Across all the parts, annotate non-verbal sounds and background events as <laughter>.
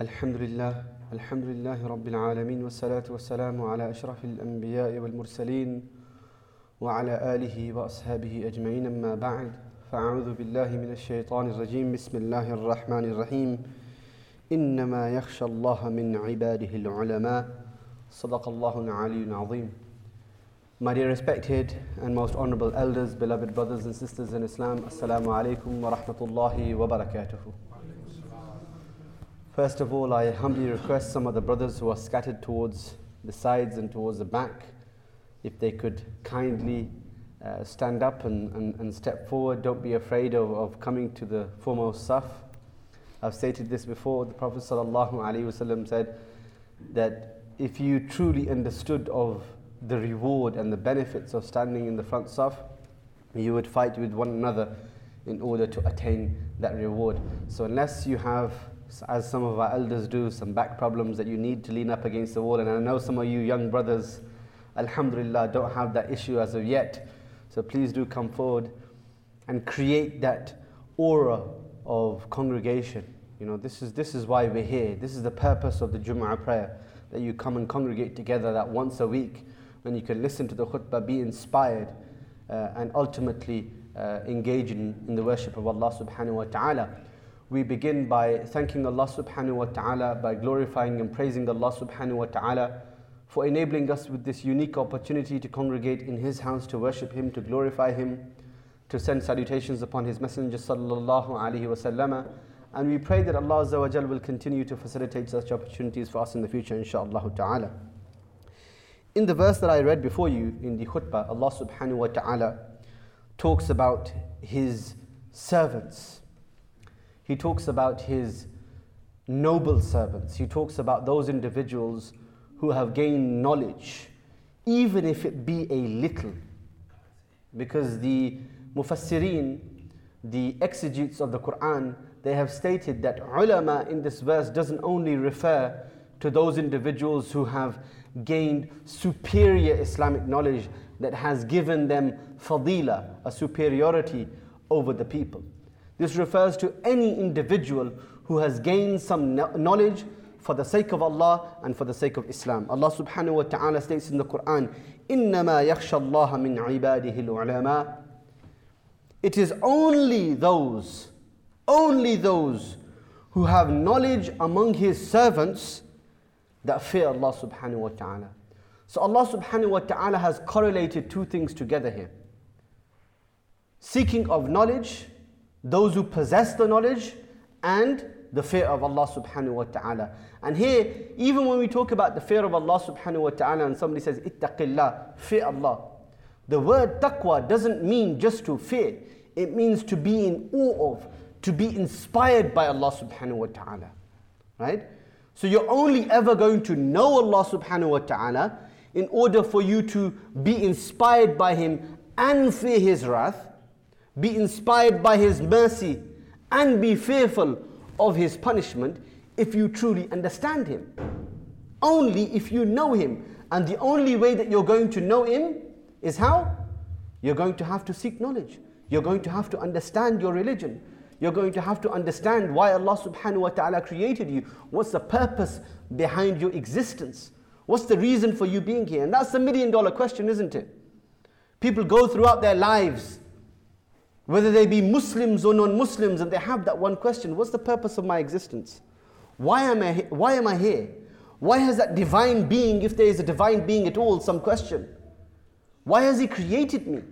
الحمد لله الحمد لله رب العالمين والصلاة والسلام على أشرف الأنبياء والمرسلين وعلى آله وأصحابه أجمعين. أما بعد فأعوذ بالله من الشيطان الرجيم. بسم الله الرحمن الرحيم. إنما يخشى الله من عباده العلماء. صدق الله العلي العظيم. My dear respected and most honorable elders, beloved brothers and sisters in Islam, Assalamu alaikum wa rahmatullahi wa barakatuhu. First of all, I humbly request some of the brothers who are scattered towards the sides and towards the back, if they could kindly uh, stand up and, and, and step forward. Don't be afraid of, of coming to the foremost saf. I've stated this before. The Prophet ﷺ said that if you truly understood of the reward and the benefits of standing in the front saf, you would fight with one another in order to attain that reward. So unless you have as some of our elders do, some back problems that you need to lean up against the wall. And I know some of you young brothers, alhamdulillah, don't have that issue as of yet. So please do come forward and create that aura of congregation. You know, this is, this is why we're here. This is the purpose of the Jum'ah prayer, that you come and congregate together that once a week when you can listen to the khutbah, be inspired, uh, and ultimately uh, engage in, in the worship of Allah subhanahu wa ta'ala we begin by thanking Allah subhanahu wa ta'ala, by glorifying and praising Allah subhanahu wa ta'ala for enabling us with this unique opportunity to congregate in His house to worship Him, to glorify Him, to send salutations upon His Messenger sallallahu alaihi wasallam. And we pray that Allah Azza will continue to facilitate such opportunities for us in the future, inshaAllah ta'ala. In the verse that I read before you in the khutbah, Allah subhanahu wa ta'ala talks about His servants he talks about his noble servants. He talks about those individuals who have gained knowledge, even if it be a little. Because the mufassirin, the exegetes of the Quran, they have stated that ulama in this verse doesn't only refer to those individuals who have gained superior Islamic knowledge that has given them fadila, a superiority over the people. This refers to any individual who has gained some knowledge for the sake of Allah and for the sake of Islam. Allah subhanahu wa ta'ala states in the Quran, إِنَّمَا يَخْشَى اللَّهَ مِنْ عِبَادِهِ الْعُلَمَاءِ It is only those, only those who have knowledge among His servants that fear Allah subhanahu wa ta'ala. So Allah subhanahu wa ta'ala has correlated two things together here. Seeking of knowledge those who possess the knowledge and the fear of Allah subhanahu wa ta'ala. And here, even when we talk about the fear of Allah subhanahu wa ta'ala and somebody says, ittaqillah, fear Allah. The word taqwa doesn't mean just to fear. It means to be in awe of, to be inspired by Allah subhanahu wa ta'ala. Right? So you're only ever going to know Allah subhanahu wa ta'ala in order for you to be inspired by Him and fear His wrath be inspired by His mercy, and be fearful of His punishment if you truly understand Him. Only if you know Him. And the only way that you're going to know Him is how? You're going to have to seek knowledge. You're going to have to understand your religion. You're going to have to understand why Allah subhanahu wa ta'ala created you. What's the purpose behind your existence? What's the reason for you being here? And that's the million dollar question, isn't it? People go throughout their lives whether they be Muslims or non Muslims, and they have that one question what's the purpose of my existence? Why am I, why am I here? Why has that divine being, if there is a divine being at all, some question? Why has He created me?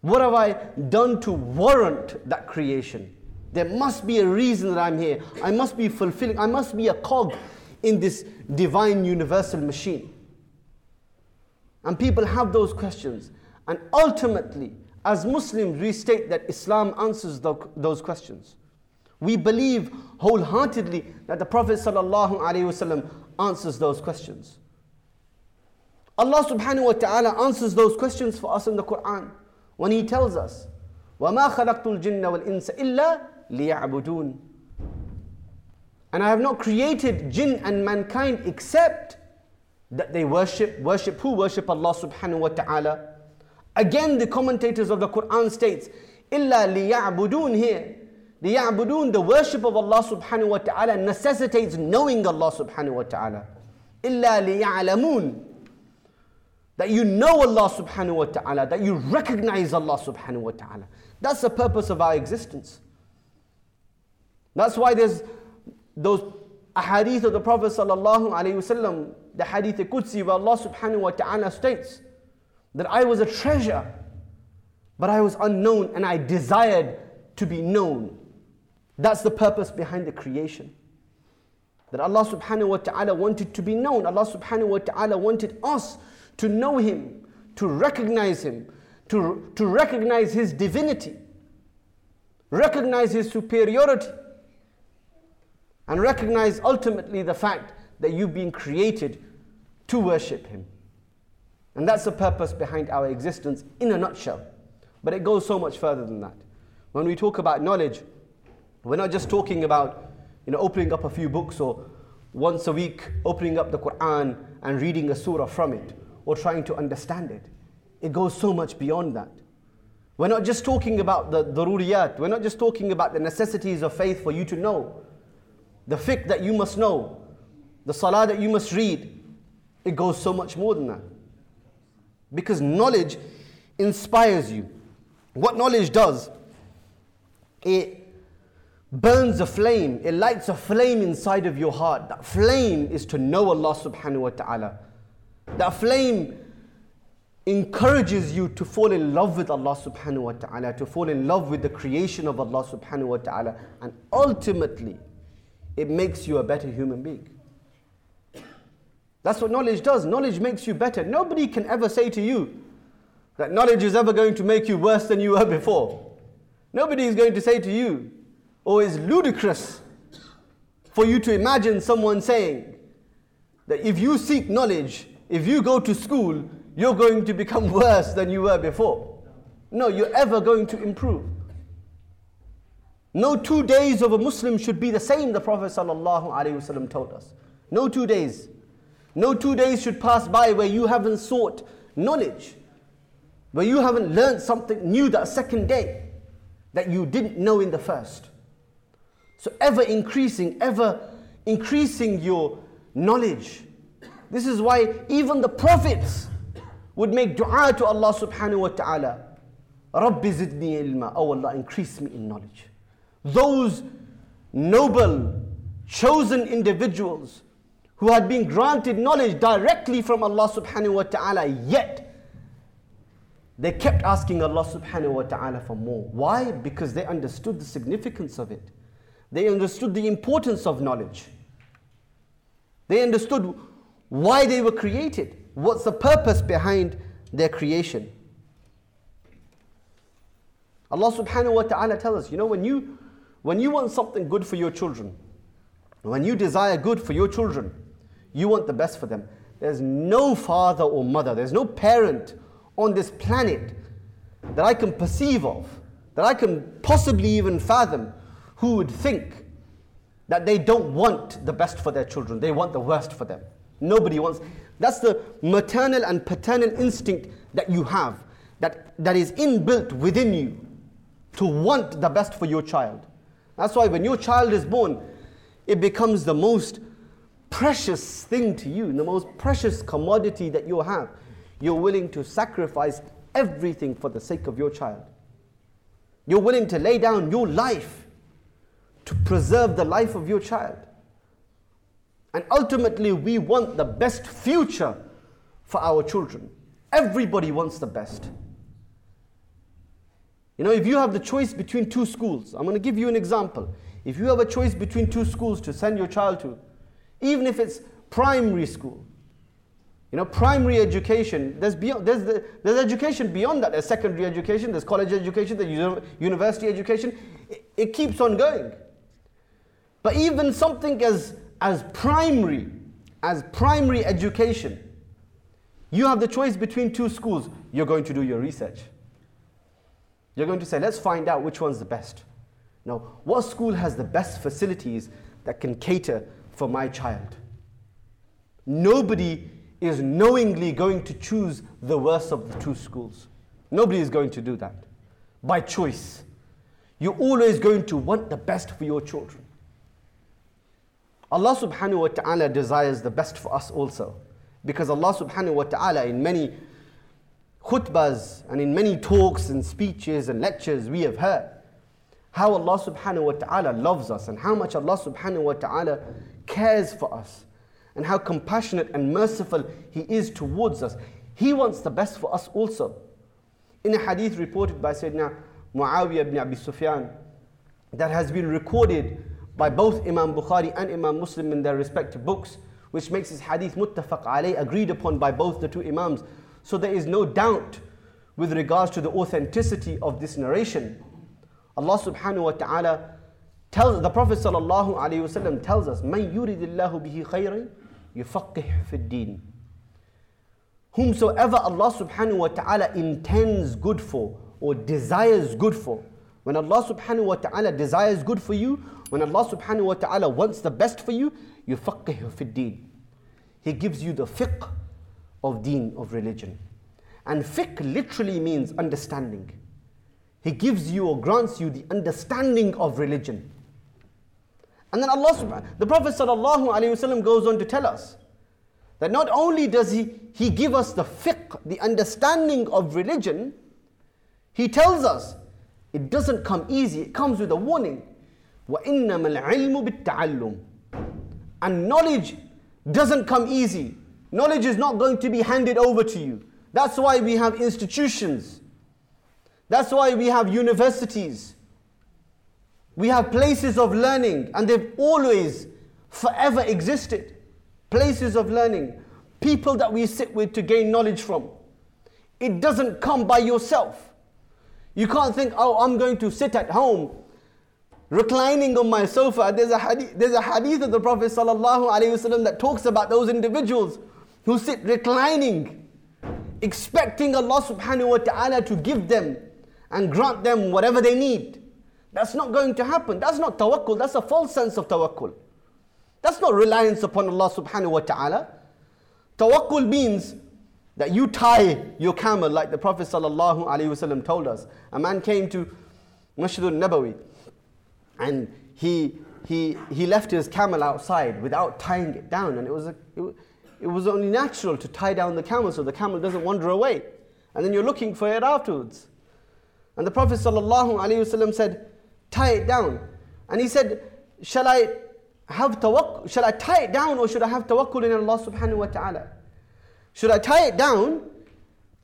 What have I done to warrant that creation? There must be a reason that I'm here. I must be fulfilling, I must be a cog in this divine universal machine. And people have those questions. And ultimately, as Muslims, we state that Islam answers the, those questions. We believe wholeheartedly that the Prophet ﷺ answers those questions. Allah subhanahu wa ta'ala answers those questions for us in the Quran when He tells us, وَمَا خَلَقْتُ الْجِنَّ وَالْإِنسَ إِلَّا لِيَعْبُدُونَ And I have not created jinn and mankind except that they worship, worship who? Worship Allah subhanahu wa ta'ala Again, the commentators of the Quran states, إِلَّا لِيَعْبُدُونَ here لِيَعْبُدُونَ The worship of Allah subhanahu wa ta'ala necessitates knowing Allah subhanahu wa ta'ala. إِلَّا لِيَعْلَمُونَ That you know Allah subhanahu wa ta'ala, that you recognize Allah subhanahu wa ta'ala. That's the purpose of our existence. That's why there's those ahadith of the Prophet sallallahu alaihi wasallam, the hadith Qudsi where Allah subhanahu wa ta'ala states that I was a treasure, but I was unknown and I desired to be known. That's the purpose behind the creation. That Allah subhanahu wa ta'ala wanted to be known. Allah subhanahu wa ta'ala wanted us to know Him, to recognize Him, to, to recognize His divinity, recognize His superiority, and recognize ultimately the fact that you've been created to worship Him. And that's the purpose behind our existence in a nutshell. But it goes so much further than that. When we talk about knowledge, we're not just talking about you know, opening up a few books or once a week opening up the Quran and reading a surah from it or trying to understand it. It goes so much beyond that. We're not just talking about the daruriyat, we're not just talking about the necessities of faith for you to know, the fiqh that you must know, the salah that you must read. It goes so much more than that. Because knowledge inspires you. What knowledge does, it burns a flame, it lights a flame inside of your heart. That flame is to know Allah subhanahu wa ta'ala. That flame encourages you to fall in love with Allah subhanahu wa ta'ala, to fall in love with the creation of Allah subhanahu wa ta'ala, and ultimately it makes you a better human being. That's what knowledge does. Knowledge makes you better. Nobody can ever say to you that knowledge is ever going to make you worse than you were before. Nobody is going to say to you oh, or is ludicrous for you to imagine someone saying that if you seek knowledge, if you go to school, you're going to become <laughs> worse than you were before. No, you're ever going to improve. No two days of a Muslim should be the same, the Prophet ﷺ told us. No two days. No two days should pass by where you haven't sought knowledge, where you haven't learned something new that second day that you didn't know in the first. So, ever increasing, ever increasing your knowledge. This is why even the prophets would make dua to Allah subhanahu wa ta'ala. Rabbi zidni ilma. Oh Allah, increase me in knowledge. Those noble, chosen individuals who had been granted knowledge directly from Allah subhanahu wa ta'ala, yet they kept asking Allah subhanahu wa ta'ala for more. Why? Because they understood the significance of it. They understood the importance of knowledge. They understood why they were created. What's the purpose behind their creation? Allah subhanahu wa ta'ala tells us, you know, when you when you want something good for your children, when you desire good for your children, you want the best for them. There's no father or mother, there's no parent on this planet that I can perceive of, that I can possibly even fathom, who would think that they don't want the best for their children, they want the worst for them. Nobody wants. That's the maternal and paternal instinct that you have, that, that is inbuilt within you to want the best for your child. That's why when your child is born, it becomes the most precious thing to you, the most precious commodity that you have. You're willing to sacrifice everything for the sake of your child. You're willing to lay down your life to preserve the life of your child. And ultimately, we want the best future for our children. Everybody wants the best. You know, if you have the choice between two schools, I'm going to give you an example. If you have a choice between two schools to send your child to, even if it's primary school, you know, primary education, there's, beyond, there's, the, there's education beyond that. There's secondary education, there's college education, there's university education. It, it keeps on going. But even something as, as primary, as primary education, you have the choice between two schools. You're going to do your research. You're going to say, let's find out which one's the best. Now, what school has the best facilities that can cater for my child? Nobody is knowingly going to choose the worst of the two schools. Nobody is going to do that by choice. you're always going to want the best for your children. Allah subhanahu wa ta'ala desires the best for us also. Because Allah subhanahu wa ta'ala in many khutbahs and in many talks and speeches and lectures we have heard how Allah subhanahu wa ta'ala loves us and how much Allah subhanahu wa ta'ala cares for us and how compassionate and merciful He is towards us. He wants the best for us also. In a hadith reported by Sayyidina Muawiyah ibn Abi Sufyan that has been recorded by both Imam Bukhari and Imam Muslim in their respective books, which makes this hadith muttafaq alayh, agreed upon by both the two Imams. So there is no doubt with regards to the authenticity of this narration. Allah subhanahu wa ta'ala tells the Prophet wasallam tells us, "Man yuridillahu bihi khayran yufaqqih fi din." Whomsoever Allah subhanahu wa ta'ala intends good for or desires good for. When Allah subhanahu wa ta'ala desires good for you, when Allah subhanahu wa ta'ala wants the best for you, yufaqqih fi din. He gives you the fiqh of deen, of religion. And fiqh literally means understanding. He gives you or grants you the understanding of religion. And then Allah subhanahu the Prophet sallallahu alaihi wasallam goes on to tell us that not only does he, he give us the fiqh, the understanding of religion, he tells us it doesn't come easy, it comes with a warning. وَإِنَّمَا الْعِلْمُ بِالتَّعَلُّمِ And knowledge doesn't come easy. Knowledge is not going to be handed over to you. That's why we have institutions. That's why we have universities. We have places of learning, and they've always, forever existed. Places of learning, people that we sit with to gain knowledge from. It doesn't come by yourself. You can't think, oh, I'm going to sit at home, reclining on my sofa. There's a hadith, there's a hadith of the Prophet ﷺ that talks about those individuals who sit reclining, expecting Allah subhanahu wa ta'ala to give them and grant them whatever they need. That's not going to happen. That's not tawakkul, that's a false sense of tawakkul. That's not reliance upon Allah subhanahu wa ta'ala. Tawakkul means that you tie your camel like the Prophet sallallahu alaihi wasallam told us. A man came to Masjid al-Nabawi and he, he, he left his camel outside without tying it down and it was, a, it, it was only natural to tie down the camel so the camel doesn't wander away. And then you're looking for it afterwards. And the Prophet ﷺ said, tie it down. And he said, shall I have tawakkul, shall I tie it down or should I have tawakkul in Allah subhanahu wa ta'ala? Should I tie it down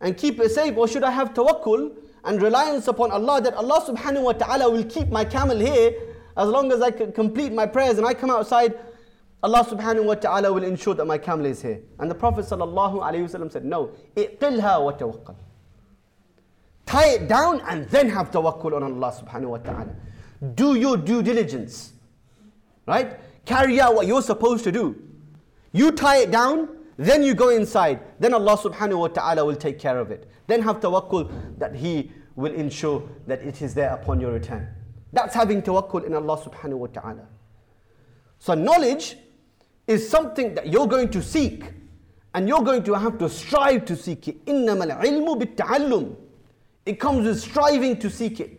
and keep it safe or should I have tawakkul and reliance upon Allah that Allah subhanahu wa ta'ala will keep my camel here as long as I can complete my prayers and I come outside Allah subhanahu wa ta'ala will ensure that my camel is here. And the Prophet sallallahu alayhi wasallam said, no, iqilha wa tawakkal. Tie it down and then have tawakkul on Allah subhanahu wa ta'ala. Do your due diligence. Right? Carry out what you're supposed to do. You tie it down, then you go inside. Then Allah subhanahu wa ta'ala will take care of it. Then have tawakkul that He will ensure that it is there upon your return. That's having tawakkul in Allah subhanahu wa ta'ala. So knowledge is something that you're going to seek and you're going to have to strive to seek it. إِنَّمَا الْعِلْمُ بِالتَّعَلُّمِ It comes with striving to seek it,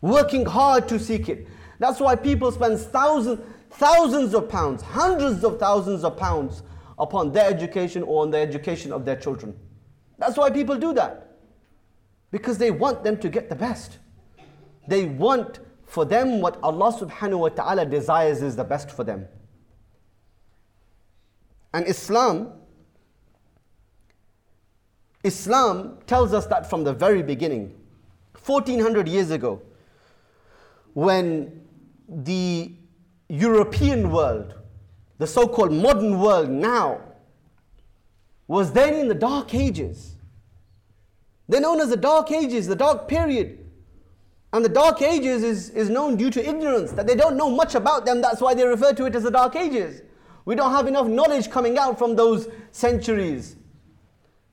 working hard to seek it. That's why people spend thousands, thousands of pounds, hundreds of thousands of pounds upon their education or on the education of their children. That's why people do that. Because they want them to get the best. They want for them what Allah subhanahu wa ta'ala desires is the best for them. And Islam, Islam tells us that from the very beginning, 1400 years ago, when the European world, the so called modern world now, was then in the dark ages. They're known as the dark ages, the dark period. And the dark ages is, is known due to ignorance, that they don't know much about them, that's why they refer to it as the dark ages. We don't have enough knowledge coming out from those centuries.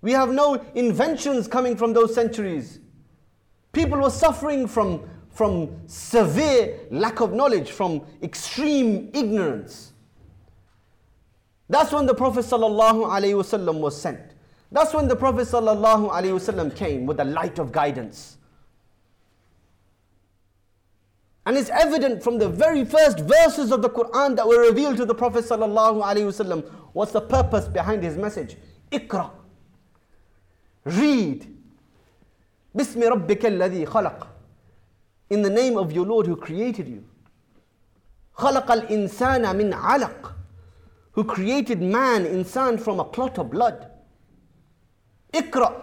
We have no inventions coming from those centuries. People were suffering from, from severe lack of knowledge, from extreme ignorance. That's when the Prophet ﷺ was sent. That's when the Prophet ﷺ came with the light of guidance. And it's evident from the very first verses of the Quran that were revealed to the Prophet wasallam. What's the purpose behind his message? Ikra. Read. Bismi rabbika alladhi khalaq In the name of your Lord who created you. خلق الإنسان من علق. Who created man, insan, from a clot of blood. Ikra.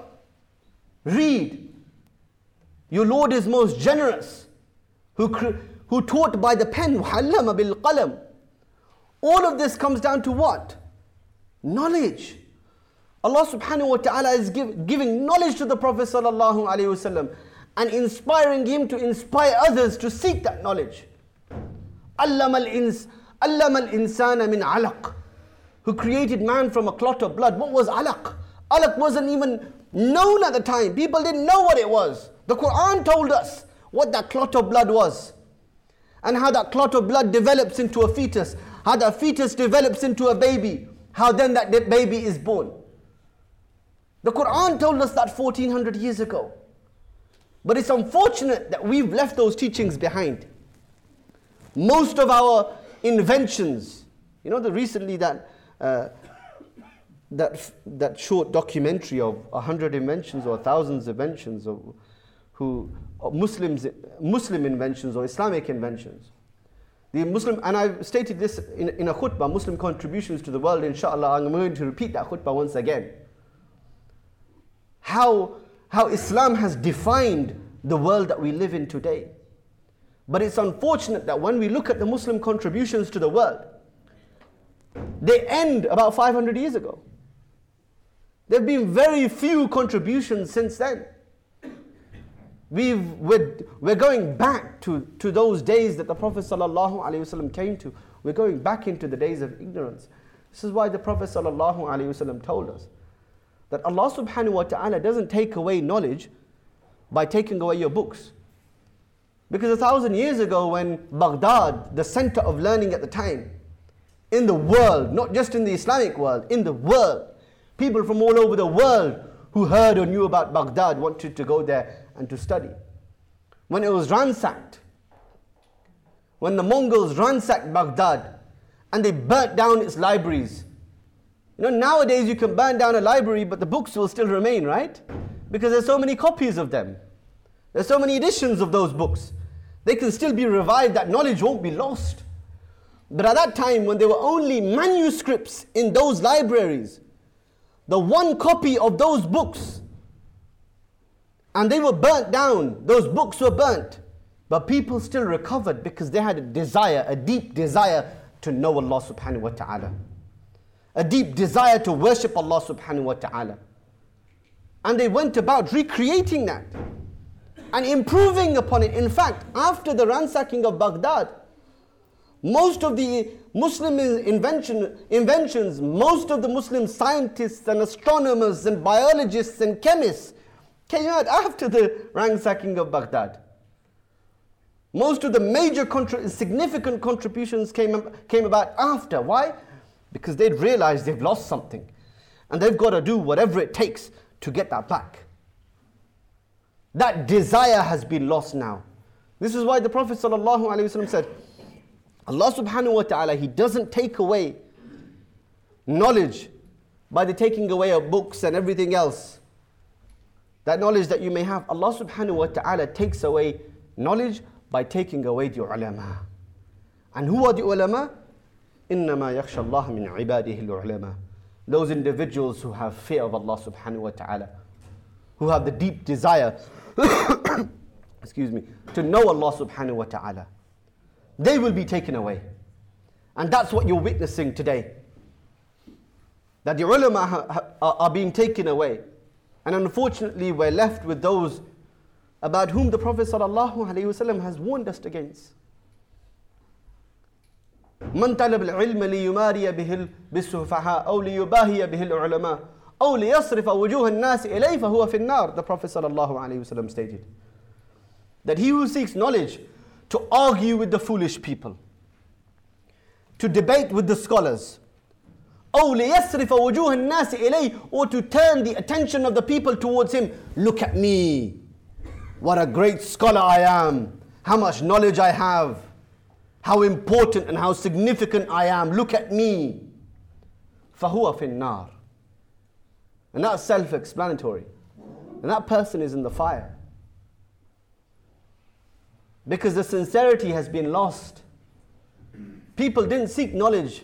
Read. Your Lord is most generous who, who taught by the pen, وَعَلَّمَ بِالْقَلَمِ All of this comes down to what? Knowledge. Allah subhanahu wa ta'ala is give, giving knowledge to the Prophet sallallahu alayhi wasallam and inspiring him to inspire others to seek that knowledge. Allama al-insana min alaq, who created man from a clot of blood. What was alaq? Alaq wasn't even known at the time. People didn't know what it was. The Quran told us what that clot of blood was and how that clot of blood develops into a fetus, how that fetus develops into a baby, how then that baby is born. The Quran told us that 1400 years ago. But it's unfortunate that we've left those teachings behind. Most of our inventions, you know, the recently that uh, that that short documentary of a hundred inventions or thousands of inventions of who Muslims, Muslim inventions or Islamic inventions. The Muslim, and I've stated this in, in a khutbah, Muslim contributions to the world, inshallah, I'm going to repeat that khutbah once again. How, how Islam has defined the world that we live in today. But it's unfortunate that when we look at the Muslim contributions to the world, they end about 500 years ago. There have been very few contributions since then. We've, we're, we're going back to, to those days that the Prophet ﷺ came to. We're going back into the days of ignorance. This is why the Prophet ﷺ told us that Allah subhanahu wa ta'ala doesn't take away knowledge by taking away your books. Because a thousand years ago, when Baghdad, the center of learning at the time, in the world, not just in the Islamic world, in the world, people from all over the world who heard or knew about Baghdad wanted to go there and to study. When it was ransacked, when the Mongols ransacked Baghdad and they burnt down its libraries. You know, nowadays you can burn down a library, but the books will still remain, right? Because there's so many copies of them. There's so many editions of those books. They can still be revived, that knowledge won't be lost. But at that time, when there were only manuscripts in those libraries, the one copy of those books and they were burnt down. Those books were burnt. But people still recovered because they had a desire, a deep desire to know Allah subhanahu wa ta'ala. A deep desire to worship Allah subhanahu wa ta'ala. And they went about recreating that and improving upon it. In fact, after the ransacking of Baghdad, most of the Muslim invention, inventions, most of the Muslim scientists and astronomers and biologists and chemists came out after the ransacking of Baghdad. Most of the major, significant contributions came, came about after. Why? Because they'd realized they've lost something. And they've got to do whatever it takes to get that back. That desire has been lost now. This is why the Prophet ﷺ said, Allah subhanahu wa ta'ala, He doesn't take away knowledge by the taking away of books and everything else that knowledge that you may have, Allah subhanahu wa ta'ala takes away knowledge by taking away the ulama. And who are the ulama? إنما يخشى الله من عباده العلماء. Those individuals who have fear of Allah subhanahu wa ta'ala, who have the deep desire, <coughs> excuse me, to know Allah subhanahu wa ta'ala. They will be taken away. And that's what you're witnessing today. That the ulama are being taken away. And unfortunately, we're left with those about whom the Prophet ﷺ has warned us against. من طلب العلم ليماري به بالسفهاء أو ليباهي به العلماء أو ليصرف وجوه الناس إليه فهو في النار The Prophet ﷺ stated that he who seeks knowledge to argue with the foolish people, to debate with the scholars, أو ليصرف وجوه الناس إليه or to turn the attention of the people towards him look at me what a great scholar I am how much knowledge I have, how important and how significant I am. Look at me. فَهُوَ فِي النَّارِ And that's self explanatory. And that person is in the fire. Because the sincerity has been lost. People didn't seek knowledge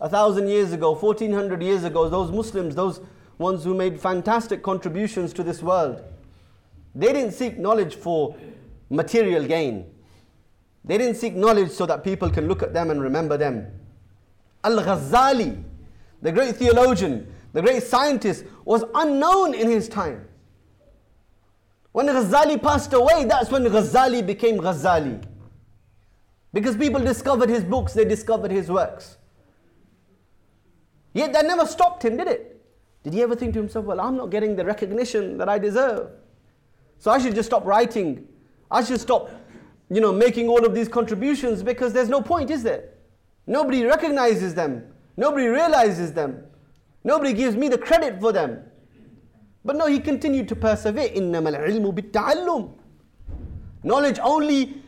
a thousand years ago, 1400 years ago. Those Muslims, those ones who made fantastic contributions to this world, they didn't seek knowledge for material gain. They didn't seek knowledge so that people can look at them and remember them. Al Ghazali, the great theologian, the great scientist, was unknown in his time. When Ghazali passed away, that's when Ghazali became Ghazali. Because people discovered his books, they discovered his works. Yet that never stopped him, did it? Did he ever think to himself, well, I'm not getting the recognition that I deserve? So I should just stop writing. I should stop, you know, making all of these contributions because there's no point, is there? Nobody recognizes them. Nobody realizes them. Nobody gives me the credit for them. But no, he continued to persevere. إِنَّمَا الْعِلْمُ بِالتَّعَلُّمِ Knowledge only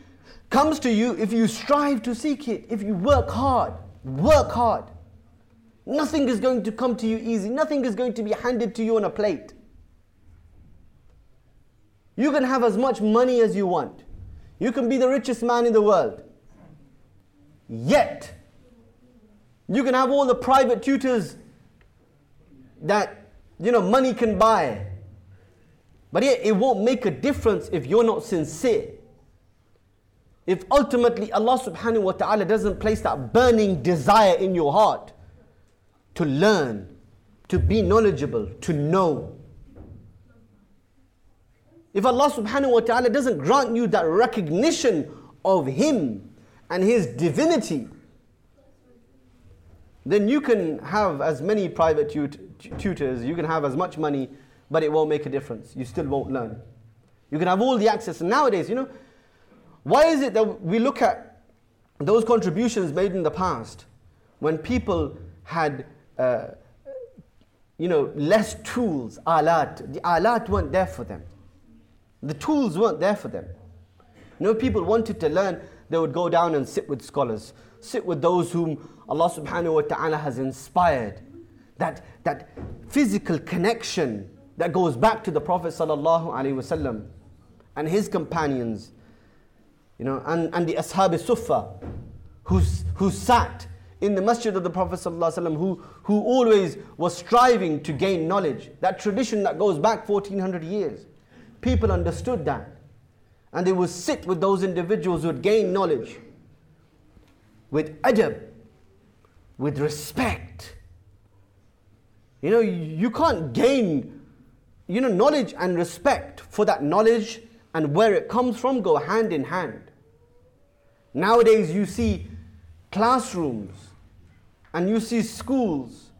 comes to you if you strive to seek it, if you work hard. Work hard. Nothing is going to come to you easy. Nothing is going to be handed to you on a plate. You can have as much money as you want. You can be the richest man in the world. Yet, you can have all the private tutors that you know, money can buy. But yet it won't make a difference if you're not sincere. If ultimately Allah subhanahu wa ta'ala doesn't place that burning desire in your heart to learn, to be knowledgeable, to know. If Allah subhanahu wa ta'ala doesn't grant you that recognition of Him and His divinity, then you can have as many private tut- tutors, you can have as much money, but it won't make a difference. You still won't learn. You can have all the access. And nowadays, you know, why is it that we look at those contributions made in the past when people had, uh, you know, less tools, alat, the alat weren't there for them. The tools weren't there for them. You know, people wanted to learn, they would go down and sit with scholars, sit with those whom Allah subhanahu wa ta'ala has inspired. That, that physical connection that goes back to the Prophet sallallahu alaihi wasallam and his companions, you know, and, and the Ashab Sufa, who's, who sat in the masjid of the Prophet ﷺ, who, who always was striving to gain knowledge. That tradition that goes back 1400 years. People understood that. And they would sit with those individuals who had gained knowledge with adab, with respect. You know, you can't gain, you know, knowledge and respect for that knowledge and where it comes from go hand in hand. Nowadays, you see classrooms and you see schools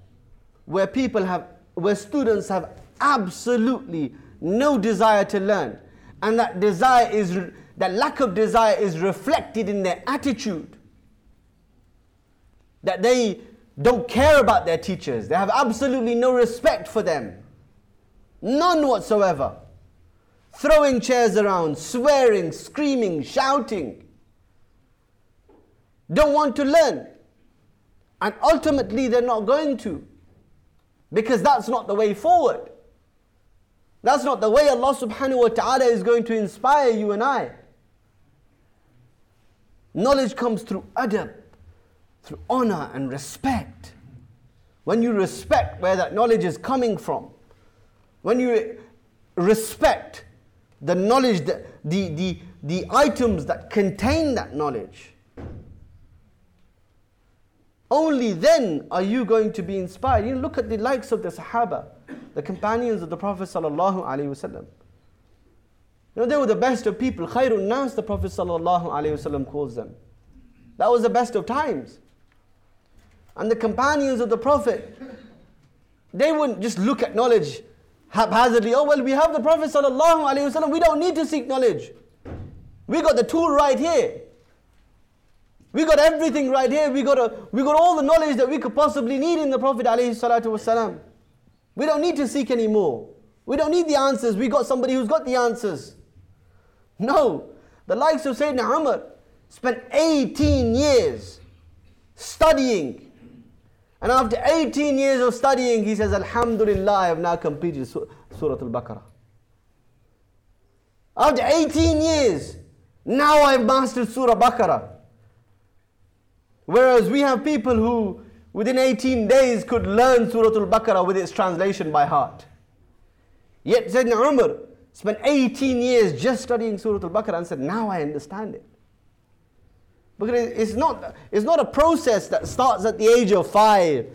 where people have, where students have absolutely no desire to learn. And that desire is, that lack of desire is reflected in their attitude that they don't care about their teachers. They have absolutely no respect for them. None whatsoever. Throwing chairs around, swearing, screaming, shouting. Don't want to learn. And ultimately, they're not going to. Because that's not the way forward. That's not the way Allah subhanahu wa ta'ala is going to inspire you and I. Knowledge comes through adab through honor and respect. When you respect where that knowledge is coming from, when you respect the knowledge, that, the, the, the items that contain that knowledge, only then are you going to be inspired. You look at the likes of the Sahaba, the companions of the Prophet sallallahu alaihi wasallam. You know, they were the best of people. Khairun nas, the Prophet sallallahu alaihi wasallam calls them. That was the best of times and the companions of the Prophet, they wouldn't just look at knowledge haphazardly. Oh, well, we have the Prophet ﷺ, we don't need to seek knowledge. We got the tool right here. We got everything right here. We got, a, we got all the knowledge that we could possibly need in the Prophet ﷺ. We don't need to seek anymore. We don't need the answers. We got somebody who's got the answers. No. The likes of Sayyidina Umar spent 18 years studying. And after 18 years of studying, he says, Alhamdulillah, I have now completed Surah Al-Baqarah. After 18 years, now I've mastered Surah Baqarah. Whereas we have people who within 18 days could learn Surah Al-Baqarah with its translation by heart. Yet Sayyidina Umar spent 18 years just studying Surah Al-Baqarah and said, now I understand it. Because it's not, it's not a process that starts at the age of five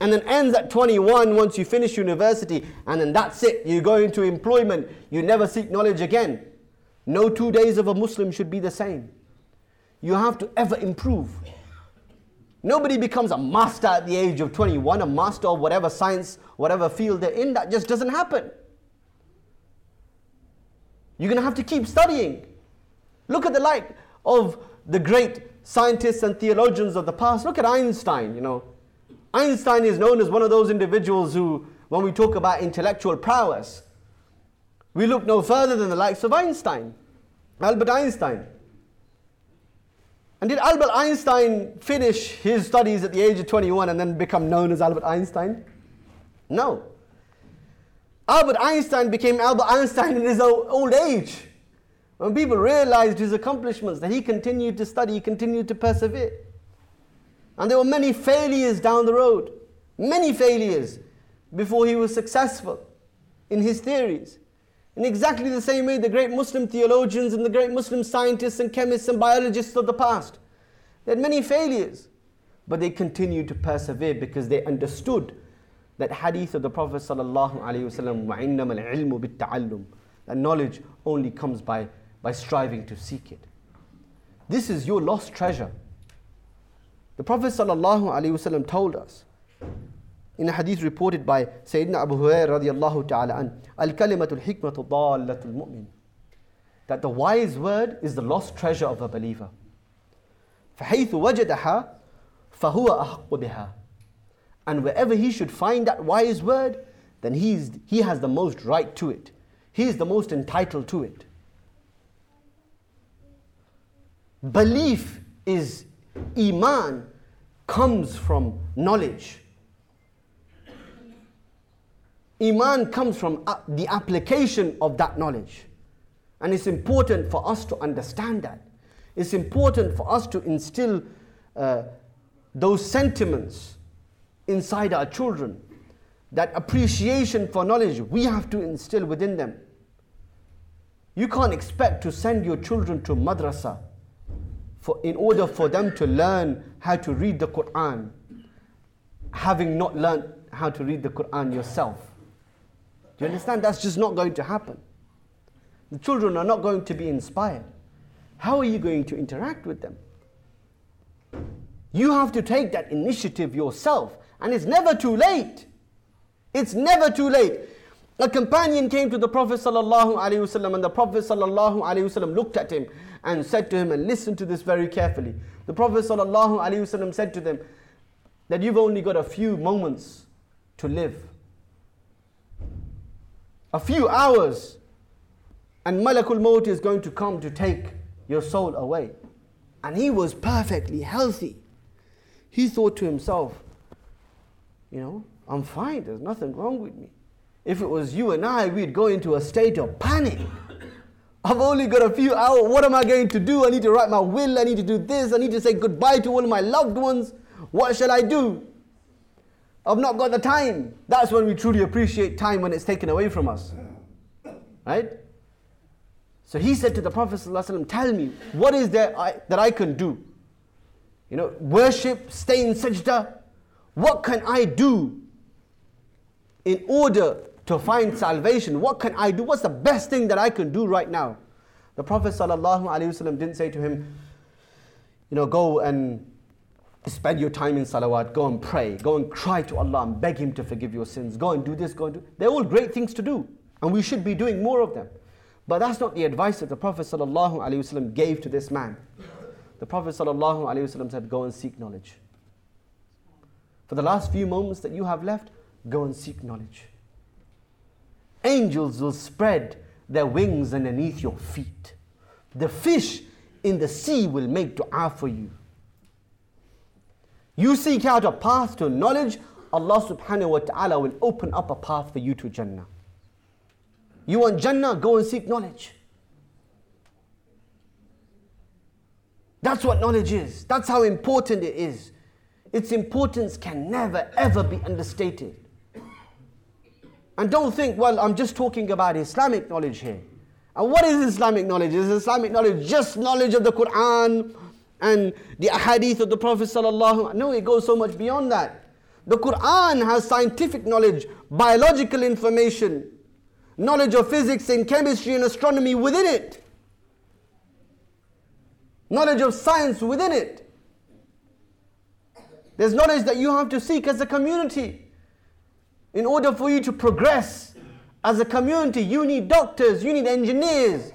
and then ends at 21 once you finish university and then that's it. You go into employment, you never seek knowledge again. No two days of a Muslim should be the same. You have to ever improve. Nobody becomes a master at the age of 21, a master of whatever science, whatever field they're in. That just doesn't happen. You're going to have to keep studying. Look at the light of the great scientists and theologians of the past. Look at Einstein, you know. Einstein is known as one of those individuals who, when we talk about intellectual prowess, we look no further than the likes of Einstein, Albert Einstein. And did Albert Einstein finish his studies at the age of 21 and then become known as Albert Einstein? No. Albert Einstein became Albert Einstein in his old age. When people realized his accomplishments, that he continued to study, he continued to persevere. And there were many failures down the road, many failures before he was successful in his theories. In exactly the same way, the great Muslim theologians and the great Muslim scientists and chemists and biologists of the past, they had many failures, but they continued to persevere because they understood that hadith of the Prophet sallallahu that knowledge only comes by, by striving to seek it. This is your lost treasure. The Prophet sallallahu told us in a hadith reported by Sayyidina Abu Hurairah radiallahu ta'ala an, Al-kalimatul hikmatu dallatul mu'min. That the wise word is the lost treasure of a believer. فَحَيْثُ وَجَدَهَا فَهُوَ أَحْقُ بِهَا And wherever he should find that wise word, then he's, he has the most right to it. He is the most entitled to it. Belief is Iman comes from knowledge. Iman comes from the application of that knowledge. And it's important for us to understand that. It's important for us to instill uh, those sentiments inside our children. That appreciation for knowledge, we have to instill within them. You can't expect to send your children to madrasa for, in order for them to learn how to read the Quran, having not learned how to read the Quran yourself. You understand? That's just not going to happen. The children are not going to be inspired. How are you going to interact with them? You have to take that initiative yourself, and it's never too late. It's never too late. A companion came to the Prophet ﷺ and the Prophet ﷺ looked at him and said to him, and listen to this very carefully. The Prophet ﷺ said to them that you've only got a few moments to live a few hours, and Malakul Maut is going to come to take your soul away. And he was perfectly healthy. He thought to himself, you know, I'm fine, there's nothing wrong with me. If it was you and I, we'd go into a state of panic. <laughs> I've only got a few hours. What am I going to do? I need to write my will. I need to do this. I need to say goodbye to all my loved ones. What shall I do? I've not got the time. That's when we truly appreciate time when it's taken away from us. Right? So he said to the Prophet ﷺ, Tell me, what is there I, that I can do? You know, worship, stay in sajda. What can I do in order to find salvation? What can I do? What's the best thing that I can do right now? The Prophet ﷺ didn't say to him, you know, go and Spend your time in salawat, go and pray, go and cry to Allah and beg Him to forgive your sins. Go and do this, go and do. They're all great things to do, and we should be doing more of them. But that's not the advice that the Prophet ﷺ gave to this man. The Prophet ﷺ said, Go and seek knowledge. For the last few moments that you have left, go and seek knowledge. Angels will spread their wings underneath your feet. The fish in the sea will make dua for you. You seek out a path to knowledge, Allah subhanahu wa ta'ala will open up a path for you to Jannah. You want Jannah? Go and seek knowledge. That's what knowledge is. That's how important it is. Its importance can never ever be understated. And don't think, well, I'm just talking about Islamic knowledge here. And what is Islamic knowledge? Is Islamic knowledge just knowledge of the Quran and the ahadith of the Prophet sallallahu? No, it goes so much beyond that. The Quran has scientific knowledge, biological information, knowledge of physics and chemistry and astronomy within it, knowledge of science within it. There's knowledge that you have to seek as a community. In order for you to progress as a community, you need doctors, you need engineers,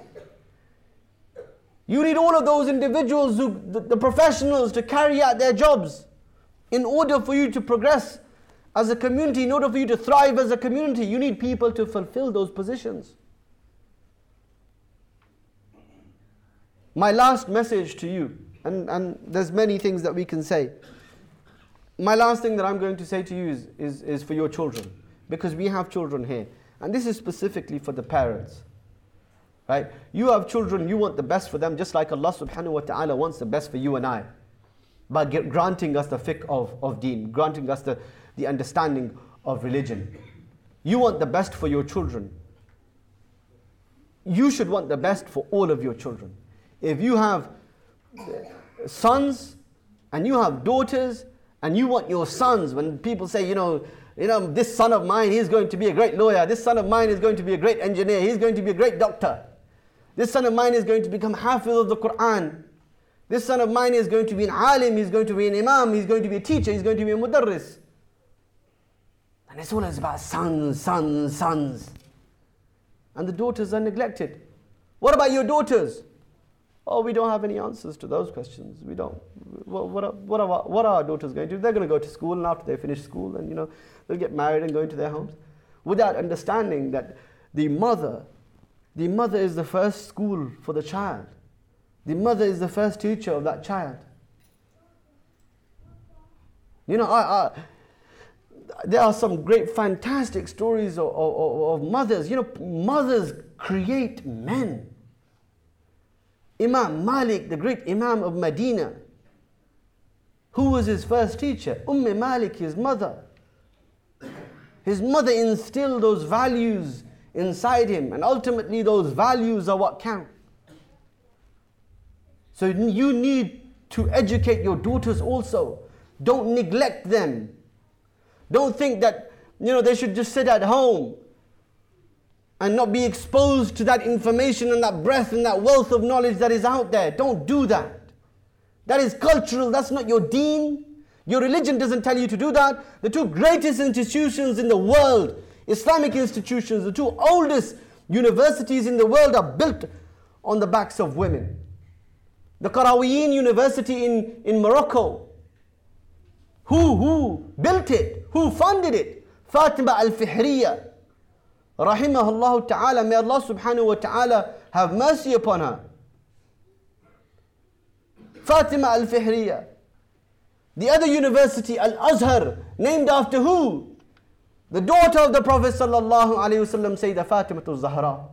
you need all of those individuals, who, the, the professionals, to carry out their jobs. In order for you to progress as a community, in order for you to thrive as a community, you need people to fulfill those positions. My last message to you, and, and there's many things that we can say. My last thing that I'm going to say to you is, is, is for your children, because we have children here. And this is specifically for the parents. Right? You have children, you want the best for them, just like Allah subhanahu wa ta'ala wants the best for you and I. By granting us the fiqh of, of deen, granting us the, the understanding of religion. You want the best for your children. You should want the best for all of your children. If you have uh, sons and you have daughters and you want your sons, when people say, you know, you know, this son of mine, he's going to be a great lawyer. This son of mine is going to be a great engineer. He's going to be a great doctor. This son of mine is going to become hafiz of the Quran. This son of mine is going to be an alim. He's going to be an imam. He's going to be a teacher. He's going to be a mudarris. And it's always about sons, sons, sons. And the daughters are neglected. What about your daughters? Oh, we don't have any answers to those questions. We don't. What, what, are, what, are, what are our daughters going to do? They're going to go to school, and after they finish school, and you know, they'll get married and go into their homes, without understanding that the mother, the mother is the first school for the child. The mother is the first teacher of that child. You know, I, I, there are some great, fantastic stories of, of, of mothers. You know, mothers create men. Imam Malik, the great Imam of Medina, who was his first teacher? Umm Malik, his mother. His mother instilled those values inside him, and ultimately, those values are what count. So, you need to educate your daughters also. Don't neglect them. Don't think that you know they should just sit at home and not be exposed to that information and that breath and that wealth of knowledge that is out there. Don't do that. That is cultural, that's not your deen. Your religion doesn't tell you to do that. The two greatest institutions in the world, Islamic institutions, the two oldest universities in the world are built on the backs of women. The Qarawiyyin University in, in Morocco. Who, who built it? Who funded it? Fatima al-Fihriya rahimahullah ta'ala, may Allah subhanahu wa ta'ala have mercy upon her. Fatima al-Fihriya. The other university, Al-Azhar, named after who? The daughter of the Prophet sallallahu alayhi wasallam, Sayyidah Fatima al-Zahra.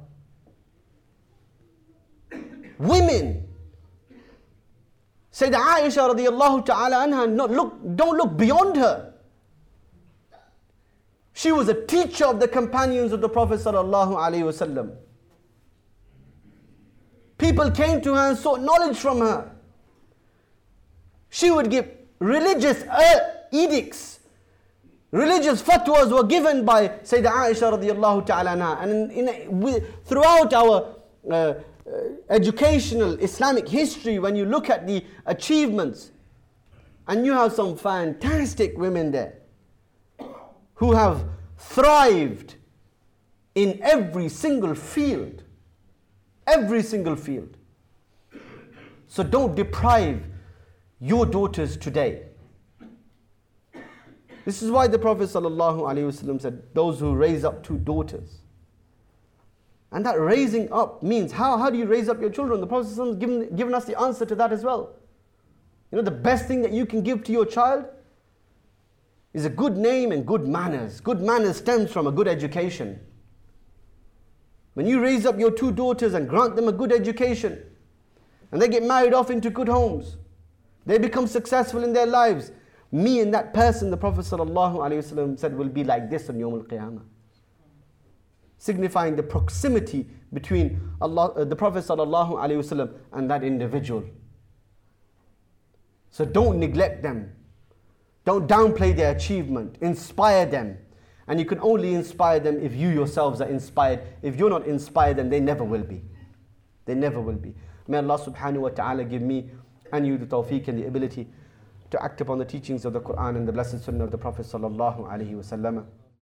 Women. Sayyidah Aisha radiallahu ta'ala anha, no, look, don't look beyond her. She was a teacher of the companions of the Prophet ﷺ. People came to her and sought knowledge from her. She would give religious uh, edicts. Religious fatwas were given by Sayyidah Aisha radiallahu ta'ala And in, in, throughout our uh, uh, educational Islamic history, when you look at the achievements, and you have some fantastic women there who have thrived in every single field. Every single field. So don't deprive your daughters today. This is why the Prophet ﷺ said, Those who raise up two daughters And that raising up means how, how do you raise up your children? The Prophet has given, given us the answer to that as well. You know, the best thing that you can give to your child is a good name and good manners. Good manners stems from a good education. When you raise up your two daughters and grant them a good education, and they get married off into good homes, they become successful in their lives. Me and that person, the Prophet ﷺ said, will be like this on Yawm al Qiyamah. Signifying the proximity between Allah, uh, the Prophet ﷺ and that individual. So don't neglect them. Don't downplay their achievement. Inspire them. And you can only inspire them if you yourselves are inspired. If you're not inspired, then they never will be. They never will be. May Allah subhanahu wa ta'ala give me and you the tawfiq and the ability to act upon the teachings of the Quran and the blessed sunnah of the Prophet sallallahu alaihi wasallam.